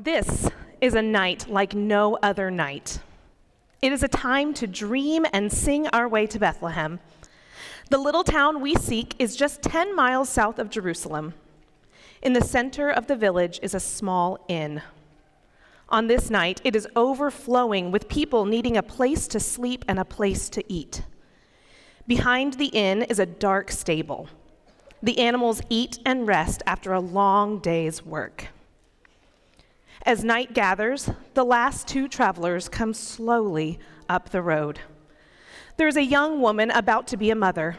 This is a night like no other night. It is a time to dream and sing our way to Bethlehem. The little town we seek is just 10 miles south of Jerusalem. In the center of the village is a small inn. On this night, it is overflowing with people needing a place to sleep and a place to eat. Behind the inn is a dark stable. The animals eat and rest after a long day's work. As night gathers, the last two travelers come slowly up the road. There's a young woman about to be a mother.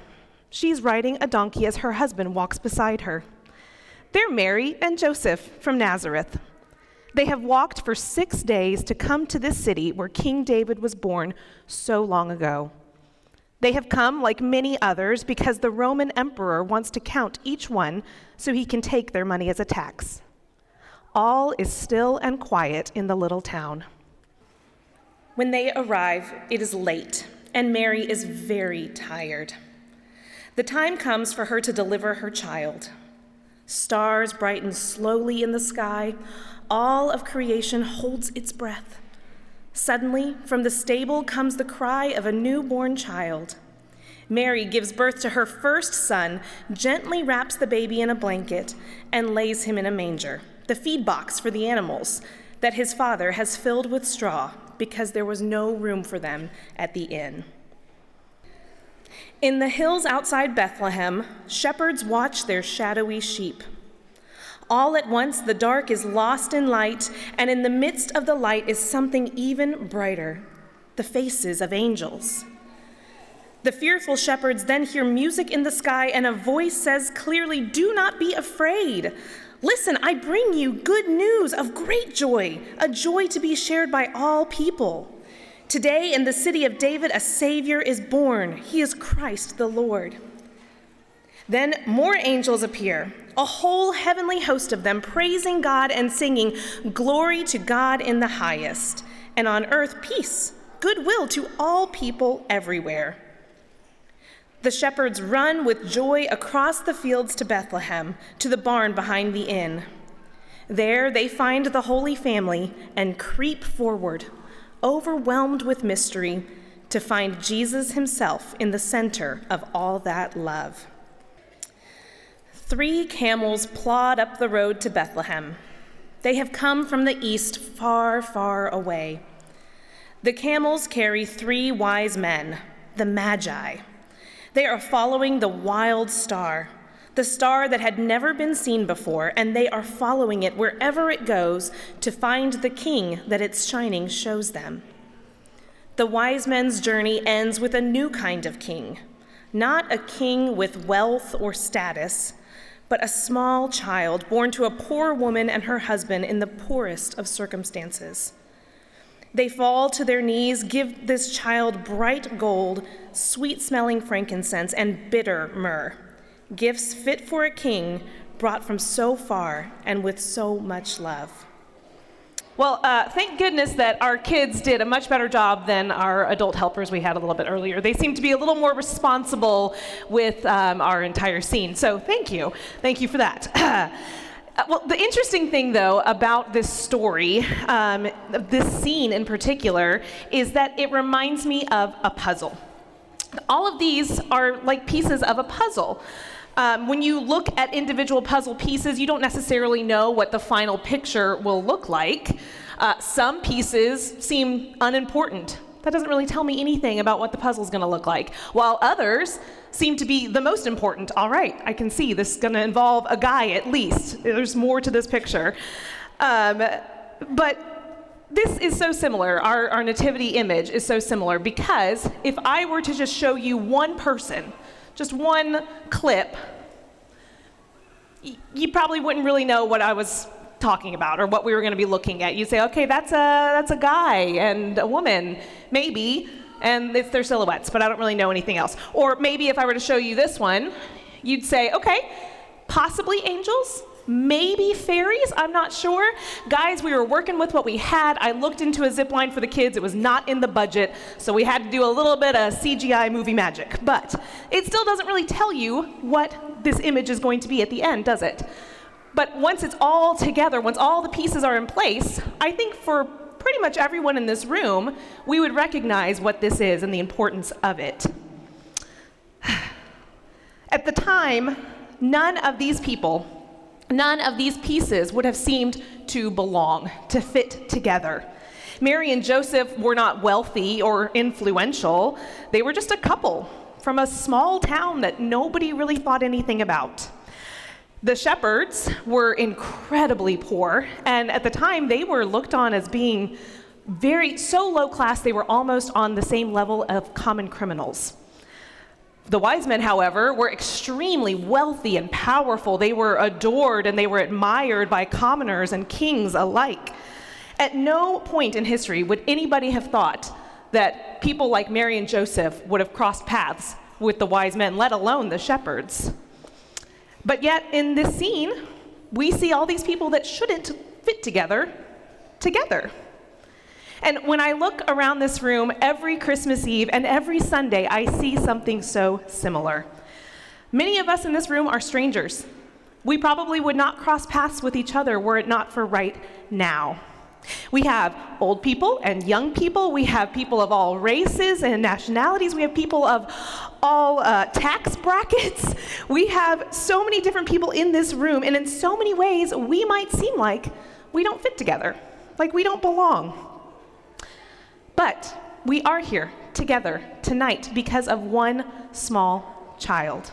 She's riding a donkey as her husband walks beside her. They're Mary and Joseph from Nazareth. They have walked for six days to come to this city where King David was born so long ago. They have come, like many others, because the Roman emperor wants to count each one so he can take their money as a tax. All is still and quiet in the little town. When they arrive, it is late, and Mary is very tired. The time comes for her to deliver her child. Stars brighten slowly in the sky. All of creation holds its breath. Suddenly, from the stable comes the cry of a newborn child. Mary gives birth to her first son, gently wraps the baby in a blanket, and lays him in a manger, the feed box for the animals that his father has filled with straw because there was no room for them at the inn. In the hills outside Bethlehem, shepherds watch their shadowy sheep. All at once, the dark is lost in light, and in the midst of the light is something even brighter the faces of angels. The fearful shepherds then hear music in the sky, and a voice says clearly, Do not be afraid. Listen, I bring you good news of great joy, a joy to be shared by all people. Today, in the city of David, a Savior is born. He is Christ the Lord. Then more angels appear, a whole heavenly host of them, praising God and singing, Glory to God in the highest, and on earth peace, goodwill to all people everywhere. The shepherds run with joy across the fields to Bethlehem, to the barn behind the inn. There they find the Holy Family and creep forward overwhelmed with mystery, to find Jesus himself in the center of all that love. Three camels plod up the road to Bethlehem. They have come from the east, far, far away. The camels carry three wise men, the Magi. They are following the wild star the star that had never been seen before, and they are following it wherever it goes to find the king that its shining shows them. The wise men's journey ends with a new kind of king, not a king with wealth or status, but a small child born to a poor woman and her husband in the poorest of circumstances. They fall to their knees, give this child bright gold, sweet smelling frankincense, and bitter myrrh gifts fit for a king brought from so far and with so much love. Well, uh, thank goodness that our kids did a much better job than our adult helpers we had a little bit earlier. They seem to be a little more responsible with um, our entire scene. So thank you. Thank you for that. Uh, well, the interesting thing, though, about this story, um, this scene in particular, is that it reminds me of a puzzle. All of these are like pieces of a puzzle. Um, when you look at individual puzzle pieces, you don't necessarily know what the final picture will look like. Uh, some pieces seem unimportant. That doesn't really tell me anything about what the puzzle is going to look like. While others seem to be the most important. All right, I can see this is going to involve a guy at least. There's more to this picture. Um, but this is so similar. Our, our nativity image is so similar because if I were to just show you one person, just one clip, you probably wouldn't really know what I was talking about or what we were going to be looking at. You'd say, okay, that's a, that's a guy and a woman, maybe, and it's their silhouettes, but I don't really know anything else. Or maybe if I were to show you this one, you'd say, okay, possibly angels, maybe fairies, I'm not sure. Guys, we were working with what we had. I looked into a zip line for the kids. It was not in the budget, so we had to do a little bit of CGI movie magic. But it still doesn't really tell you what this image is going to be at the end, does it? But once it's all together, once all the pieces are in place, I think for pretty much everyone in this room, we would recognize what this is and the importance of it. At the time, none of these people, none of these pieces would have seemed to belong, to fit together. Mary and Joseph were not wealthy or influential, they were just a couple from a small town that nobody really thought anything about. The shepherds were incredibly poor, and at the time they were looked on as being very so low class they were almost on the same level of common criminals. The wise men, however, were extremely wealthy and powerful. They were adored and they were admired by commoners and kings alike. At no point in history would anybody have thought that people like Mary and Joseph would have crossed paths with the wise men, let alone the shepherds. But yet, in this scene, we see all these people that shouldn't fit together, together. And when I look around this room every Christmas Eve and every Sunday, I see something so similar. Many of us in this room are strangers. We probably would not cross paths with each other were it not for right now. We have old people and young people. We have people of all races and nationalities. We have people of all uh, tax brackets. We have so many different people in this room, and in so many ways, we might seem like we don't fit together, like we don't belong. But we are here together tonight because of one small child.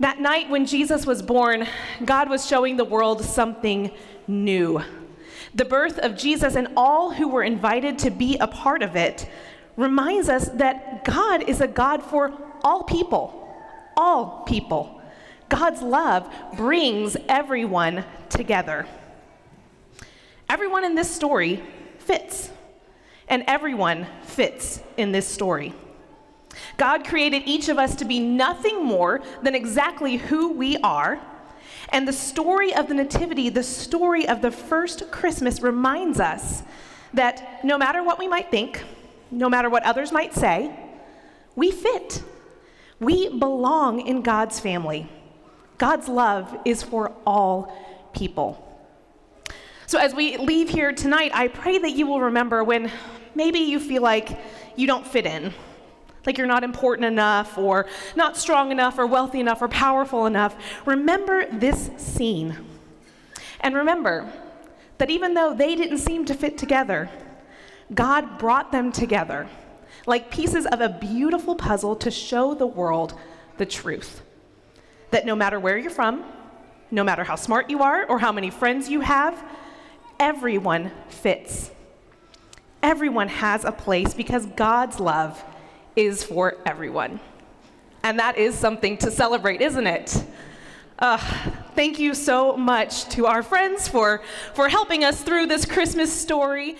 That night when Jesus was born, God was showing the world something new. The birth of Jesus and all who were invited to be a part of it reminds us that God is a God for all people, all people. God's love brings everyone together. Everyone in this story fits, and everyone fits in this story. God created each of us to be nothing more than exactly who we are and the story of the Nativity, the story of the first Christmas, reminds us that no matter what we might think, no matter what others might say, we fit. We belong in God's family. God's love is for all people. So, as we leave here tonight, I pray that you will remember when maybe you feel like you don't fit in, like you're not important enough, or not strong enough, or wealthy enough, or powerful enough, remember this scene. And remember that even though they didn't seem to fit together, God brought them together like pieces of a beautiful puzzle to show the world the truth. That no matter where you're from, no matter how smart you are or how many friends you have, everyone fits. Everyone has a place because God's love is for everyone. And that is something to celebrate, isn't it? Uh, thank you so much to our friends for, for helping us through this Christmas story.